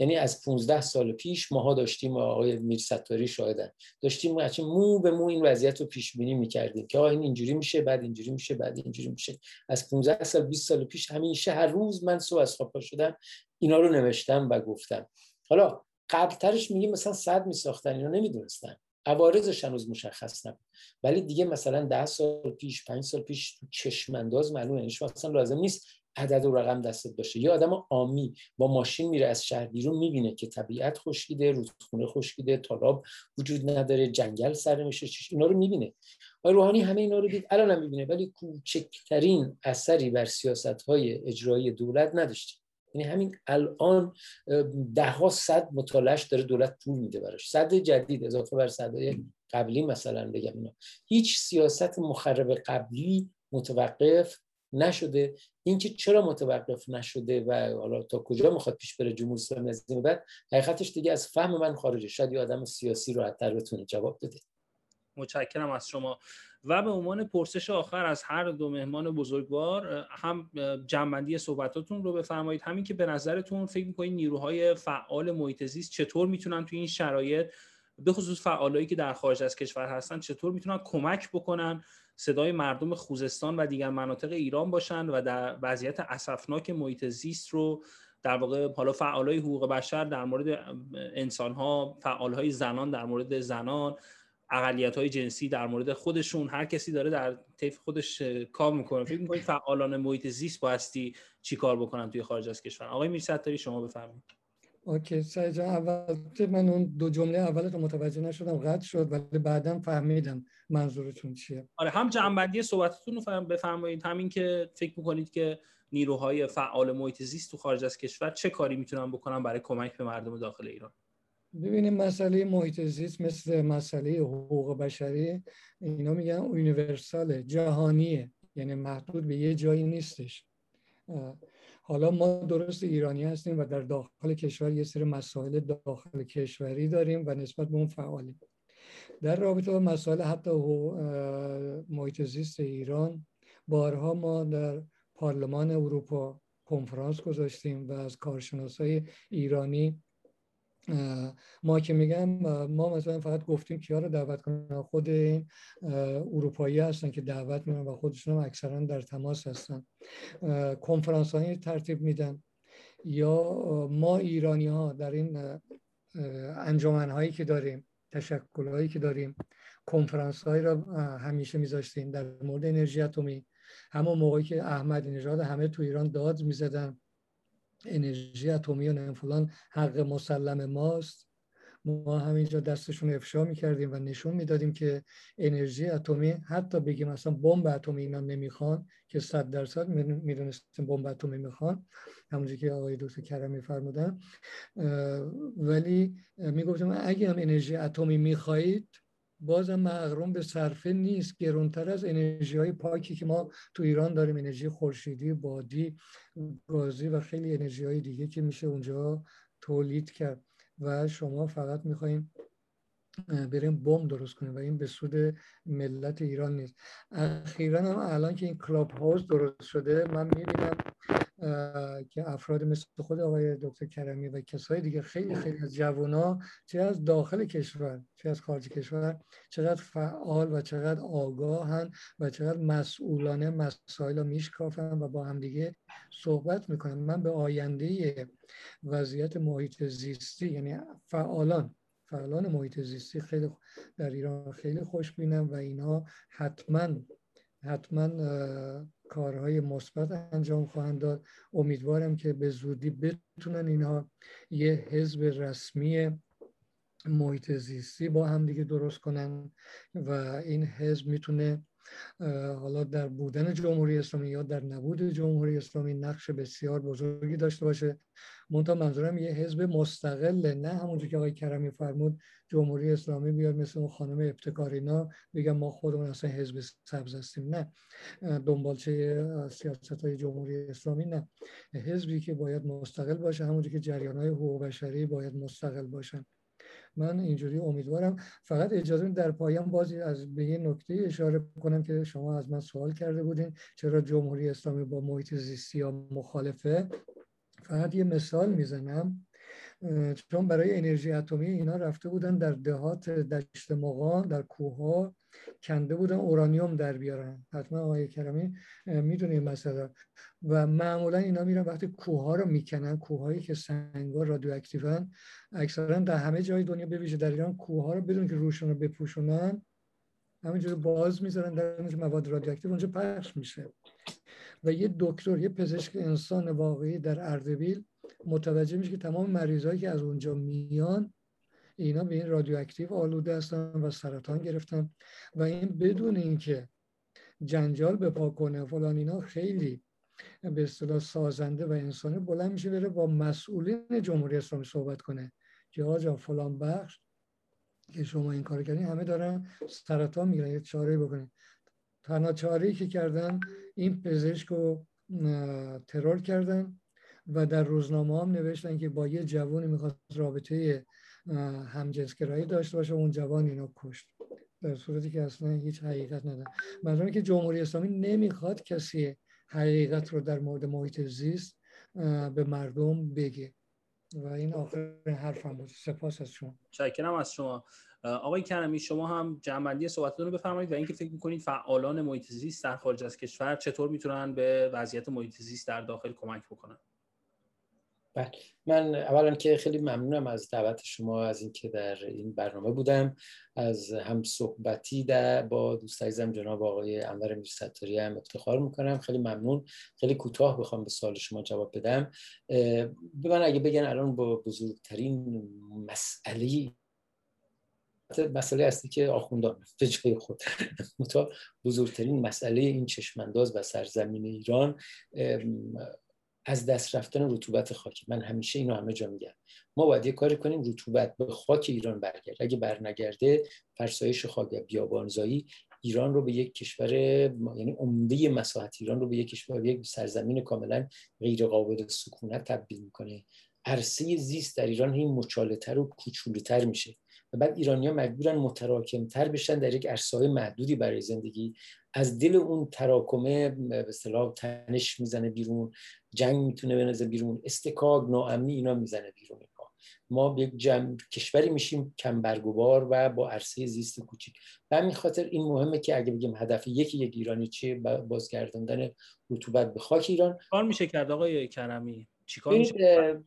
یعنی از 15 سال پیش ماها داشتیم آقای میر ستاری شاهدن. داشتیم مو به مو این وضعیت رو پیش بینی می‌کردیم که آقا این اینجوری میشه بعد اینجوری میشه بعد اینجوری میشه. از 15 سال 20 سال پیش همیشه هر روز من صبح از خواب شدم اینا رو نوشتم و گفتم. حالا قبلترش میگه مثلا صد میساختن اینا نمی‌دونستن. عوارضش هنوز مشخص نبود. ولی دیگه مثلا ده سال پیش پنج سال پیش تو انداز معلومه. یعنی اصلا لازم نیست عدد و رقم دستت باشه. یه آدم عامی با ماشین میره از شهر بیرون می‌بینه که طبیعت خشکیده رودخونه خشکیده تالاب وجود نداره جنگل سر میشه اینا رو می‌بینه. آقای روحانی همه اینا رو دید. الان هم می‌بینه ولی کوچکترین اثری بر سیاست های اجرایی دولت نداشته. یعنی همین الان ده ها صد مطالعش داره دولت پول میده براش. صد جدید اضافه بر صدای قبلی مثلا بگم اینا. هیچ سیاست مخرب قبلی متوقف نشده. اینکه چرا متوقف نشده و حالا تا کجا می‌خواد پیش بره جمهوری اسلامی از بعد حقیقتش دیگه از فهم من خارجه. شاید یه آدم سیاسی رو بتونه جواب بده. متشکرم از شما. و به عنوان پرسش آخر از هر دو مهمان بزرگوار هم جنبندی صحبتاتون رو بفرمایید. همین که به نظرتون فکر می‌کنید نیروهای فعال محیط زیست چطور می‌تونن توی این شرایط به خصوص فعالایی که در خارج از کشور هستن چطور می‌تونن کمک بکنن صدای مردم خوزستان و دیگر مناطق ایران باشند و در وضعیت اسفناک محیط زیست رو در واقع حالا فعالای حقوق بشر در مورد انسان ها فعال های زنان در مورد زنان اقلیت های جنسی در مورد خودشون هر کسی داره در طیف خودش کار می‌کنه. فکر می‌کنید فعالان محیط زیست بایستی چی کار بکنن توی خارج از کشور؟ آقای میرستاری شما بفرمایید. اوکی سعی جان اول من اون دو جمله اول رو متوجه نشدم قطع شد ولی بعدا فهمیدم منظورتون چیه. آره هم جنبندی صحبتتون رو بفرمایید همین که فکر می‌کنید که نیروهای فعال محیط زیست تو خارج از کشور چه کاری می‌تونن بکنن برای کمک به مردم داخل ایران؟ ببینیم مسئله محیط زیست مثل مسئله حقوق بشری اینا میگن یونیورسال جهانیه یعنی محدود به یه جایی نیستش. حالا ما درست ایرانی هستیم و در داخل کشور یه سری مسائل داخل کشوری داریم و نسبت به اون فعالیم. در رابطه با مسائل حتی محیط زیست ایران بارها ما در پارلمان اروپا کنفرانس گذاشتیم و از کارشناسای ایرانی ما که میگم ما مثلا فقط گفتیم کیا رو دعوت کنن. خود این اروپایی هستن که دعوت میدن و خودشون هم اکثرا در تماس هستن. کنفرانس هایی ترتیب میدن. یا ما ایرانی ها در این انجمن هایی که داریم تشکل هایی که داریم کنفرانس هایی را همیشه میذاشتیم در مورد انرژی اتمی. همون موقعی که احمد نژاد همه تو ایران داد می‌زدن. انرژی اتمی و فلان حق مسلم ماست. ما همینجا دستشون افشا می‌کردیم و نشون می‌دادیم که انرژی اتمی حتی بگیم مثلا بمب اتمی اینا نمی‌خوان که صد درصد می‌دونستیم بمب اتمی می‌خوان همونجوری که آقای دکتر کرمی فرمودن. ولی می‌گفتیم اگه هم انرژی اتمی می‌خواهید بازم مغروم به صرفه نیست گرونتر از انرژی های پاکی که ما تو ایران داریم انرژی خورشیدی بادی گازی و خیلی انرژی های دیگه که میشه اونجا تولید کرد و شما فقط می‌خوایم بریم بم درست کنیم و این به سود ملت ایران نیست. اخیرا هم الان که این کلاب هاوس درست شده من می‌بینم که افراد مثل خود آقای دکتر کرمی و کسای دیگه خیلی خیلی از جوانا چه از داخل کشور چه از خارج کشور چقدر فعال و چقدر آگاهن و چقدر مسئولانه مسائل رو میشکافن و با همدیگه صحبت می‌کنن. من به آینده وضعیت محیط زیستی یعنی فعالان فعالان محیط زیستی خیلی در ایران خیلی خوشبینم و اینها حتما حتما کارهای مثبت انجام خواهند داد. امیدوارم که به زودی بتونن اینها یه حزب رسمی محیط زیستی با هم دیگه درست کنن و این حزب می‌تونه حالا در بودن جمهوری اسلامی یا در نبود جمهوری اسلامی نقش بسیار بزرگی داشته باشه. منتها منظورم یه حزب مستقله نه همونجور که آقای کرمی فرمود جمهوری اسلامی بیاد مثل اون خانم ابتکارینا بگم ما خودمون اصلا حزب سبز هستیم. نه دنبالچه سیاست های جمهوری اسلامی نه. حزبی که باید مستقل باشه همونجور که جریان های حقوق بشری باید مستقل باشن. من اینجوری امیدوارم. فقط اجازه در پایان بازی از به یه نکته اشاره کنم که شما از من سوال کرده بودین چرا جمهوری اسلامی با محیط زیستی یا مخالفه؟ فقط یه مثال می‌زنم. چون برای انرژی اتمی اینا رفته بودن در دهات دشت مقا در کوه کنده بودن اورانیوم در بیارن. حتما آقای کرمی می‌دونه این مسئله. و معمولا اینا میرن وقتی کوه ها رو می‌کنن کوههایی که سنگا رادیواکتیون اکثرا در همه جای دنیا بویژه در ایران کوه ها رو بدون که روشون رو بپوشونن همینجوری باز می‌ذارن در مواد رادیواکتیو اونجا پخش میشه. و یه دکتر یه پزشک انسان واقعی در اردبیل متوجه میشه که تمام مریضایی که از اونجا میان اینا به این رادیواکتیو آلوده هستن و سرطان گرفتن و این بدون اینکه جنجال به کنه فلان اینا خیلی به اصطلاح سازنده و انسانی بلند میشه بره با مسئولین جمهوری اسلامی صحبت کنه. که آجا فلان بخش که شما این کار کردین همه دارن سرطان می‌گیرن یه چاره بکنین تنها چاره که کردن این پزشک رو ترور کردن و در روزنامه هم نوشتن که با یه جوانی می‌خواست رابطه همجنسگرایی داشته باشه اون جوان اینو کشت. در صورتی که اصلا هیچ حقیقت نداره. منظورم که جمهوری اسلامی نمی‌خواد کسی حقیقت رو در مورد محیط زیست به مردم بگه. و این آخر حرفم بود. سپاس از شما. شکرم از شما. آقای کرمی شما هم جنبندی صحبتتون رو بفرمایید و اینکه فکر می‌کنید فعالان محیط زیست در خارج از کشور چطور می‌تونن به وضعیت محیط زیست در داخل کمک بکنن؟ بله. من اولا که خیلی ممنونم از دعوت شما از اینکه در این برنامه بودم از هم صحبتی در با دوست عزیزم جناب آقای انور میرستاری هم افتخار می‌کنم. خیلی ممنون. خیلی کوتاه بخوام به سوال شما جواب بدم. به من اگه بگن الان با بزرگترین مسئله مسئله هستی که آخوندان به جای خود. بزرگترین مسئله این چشمانداز و سرزمین ایران. از دست رفتن رطوبت خاک. من همیشه اینو همه جا میگم. ما باید یه کاری کنیم رطوبت به خاک ایران برگرد اگه برنگرده فرسایش خاک بیابانزایی ایران رو به یک کشور یعنی عمده مساحت ایران رو به یک کشور یک سرزمین کاملا غیر قابل سکونت تبدیل می‌کنه. عرصه زیست در ایران این مچالتر و کوچولتر میشه و بعد ایرانیا مجبورن متراکمتر بشن در یک عرصه محدودی برای زندگی. از دل اون تراکمه به تنش می‌زنه بیرون. جنگ می‌تونه بنزه بیرون. استکاگ ناامنی اینا می‌زنه بیرون ما یک جمع کشوری میشیم کم برگوبار و با عرصه زیست کوچیک. به همین خاطر این مهمه که اگه بگیم هدف یکی یک ایرانی چیه بازگرداندن رطوبت به خاک ایران. کار میشه کرد آقای کرمی؟ چیکار میشه؟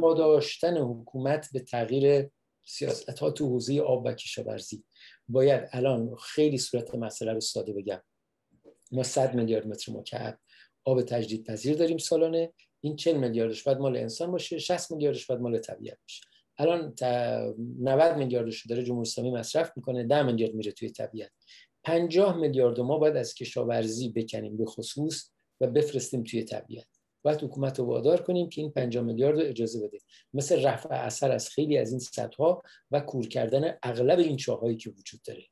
با داشتن حکومت به تغییر سیاست ها تو حوزه آب و کشاورزی. باید الان خیلی صورت مسئله رو ساده بگم. ما 100 میلیارد متر مکعب آب تجدید پذیر داریم سالانه. این 40 میلیاردش باید مال انسان باشه 60 میلیاردش باید مال طبیعت باشه. الان 90 میلیاردش داره جمهوری اسلامی مصرف می‌کنه 10 میلیارد میره توی طبیعت. 50 میلیارد ما باید از کشاورزی بکنیم به خصوص و بفرستیم توی طبیعت. باید حکومت رو وادار کنیم که این 50 میلیارد رو اجازه بده. مثل رفع اثر از خیلی از این سدها و کور کردن اغلب این چاهایی که وجود داره.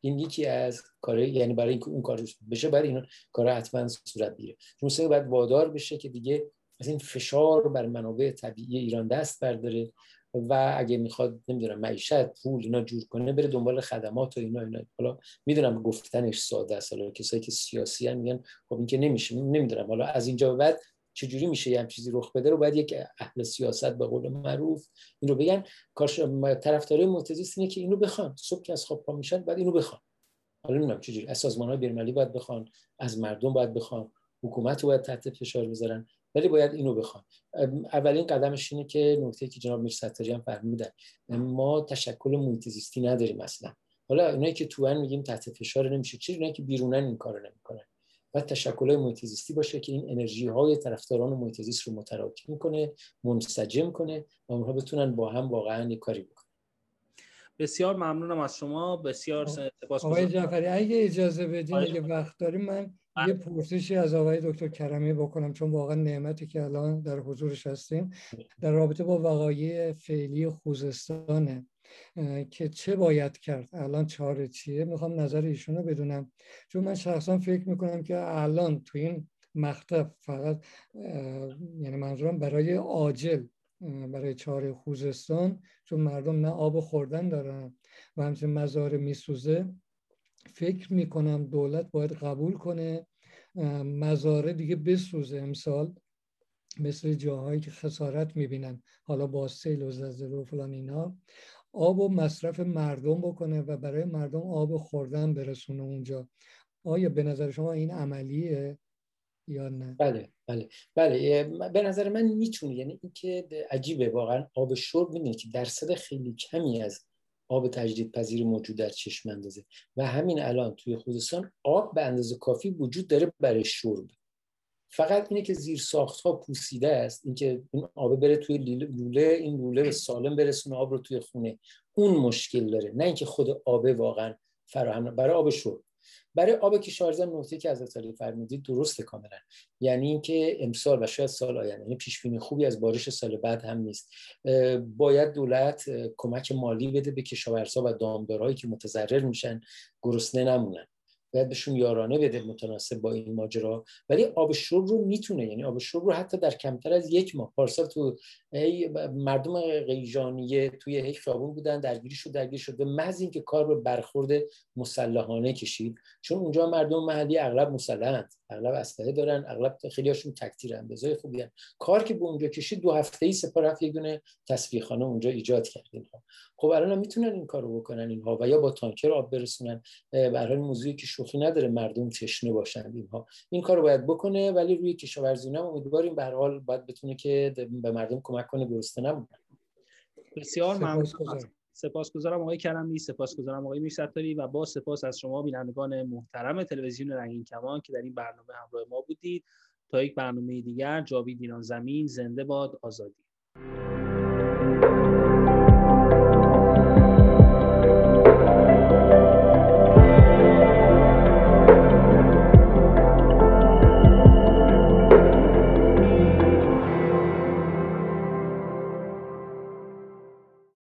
این یکی از کارهای یعنی برای اینکه اون کار بشه برای این کار حتما صورت بگیره. روسیه باید وادار بشه که دیگه از این فشار بر منابع طبیعی ایران دست برداره و اگه می‌خواد نمی‌دونم معیشت پول اینا جور کنه بره دنبال خدمات و اینا اینا. حالا می‌دونم گفتنش ساده است حالا کسایی که سیاسی هم میگن خب این که نمیشه نمی‌دونم. حالا از اینجا بعد چجوری میشه یه چیزی رخ بده رو باید یک اهل سیاست به قول معروف این رو بگن کارش طرفدارای معتزیست اینه که اینو بخوان. صبح که از خواب پا میشن بعد اینو بخوان. حالا نمی‌دونم چجوری. از سازمان های بیرمالی باید بخوان از مردم باید بخوان حکومت رو باید تحت فشار بذارن ولی باید اینو بخوان. اولین قدمش اینه که نکته که جناب میر هم فرمودن ما تشکل محیط نداریم اصلا. حالا اونایی که تو میگیم تحت فشار نمیشه. چی اونایی که بیرونن این کارو نمی‌کنن. و تشکل محیط زیستی باشه که این انرژی های طرفداران محیط زیست رو متراکم کنه منسجم کنه و اونها بتونن با هم واقعا یک کاری بکنن. بسیار ممنونم از شما. بسیار سپاس آقای جعفری اگه اجازه بدین اگه وقت داریم من یه پرسشی از آقای دکتر کرمی بکنم چون واقعا نعمتی که الان در حضورش هستیم. در رابطه با وقایع فعلی خوزستانه. که چه باید کرد؟ الان چاره چیه؟ می‌خوام نظر ایشون رو بدونم. چون من شخصا فکر می‌کنم که الان تو این مقطع فقط یعنی منظورم برای عاجل برای چاره خوزستان چون مردم نه آب خوردن دارن و همچنین مزار میسوزه فکر می‌کنم دولت باید قبول کنه مزاره دیگه بسوزه. امسال مثل جاهایی که خسارت می‌بینن حالا با سیل و زلزله و فلان اینا. آب و مصرف مردم بکنه و برای مردم آب خوردن برسونه اونجا. آیا به نظر شما این عملیه یا نه؟ بله بله بله. به نظر من می‌تونه یعنی اینکه عجیبه واقعا آب شرب می‌دونی که درصد خیلی کمی از آب تجدید پذیر موجود در چشم اندازه. و همین الان توی خوزستان آب به اندازه کافی وجود داره برای شرب. فقط اینه که زیر ساخت ها پوسیده است اینکه این آب بره توی لوله این لوله به سالم برسونه آب رو توی خونه. اون مشکل داره نه اینکه خود آب واقعا فراهم برای آب شرب. برای آب کشاورزی نقطه که از علی فرمودید درسته کاملا. یعنی اینکه امسال و شاید سال آینده یعنی پیش بینی خوبی از بارش سال بعد هم نیست. باید دولت کمک مالی بده به کشاورزا و دامدارهایی که متضرر میشن گرسنه نمونن. باید بهشون یارانه بده متناسب با این ماجرا. ولی آب شرب رو می‌تونه یعنی آب شرب رو حتی در کمتر از یک ماه. پارسال تو مردم قیجانیه توی یک خیابون بودن درگیری شد درگیری شد. به محض اینکه کار به برخورد مسلحانه کشید چون اونجا مردم محلی اغلب مسلحند اغلب اسلحه دارن اغلب خیلی هاشون تکتیر اندازای خوبی هن. کار که به اونجا کشید دو هفته ای سپاه رفت یک دونه تصفیه اونجا ایجاد کرد اینها. خب الان می‌تونن این کارو بکنن اینها و یا با تانکر آب برسونن. به موضوعی که شوخی نداره مردم تشنه باشند اینها. این کارو باید بکنه ولی روی کشاورزی هم امیدواریم به هر حال باید بتونه که به مردم کمک کنه گرسنه نمونن بسیار ممنون. سپاسگزارم آقای کرمی سپاسگزارم آقای میرستاری و با سپاس از شما بینندگان محترم تلویزیون رنگین کمان که در این برنامه همراه ما بودید. تا یک برنامه دیگر جاوید ایران زمین زنده باد آزادی.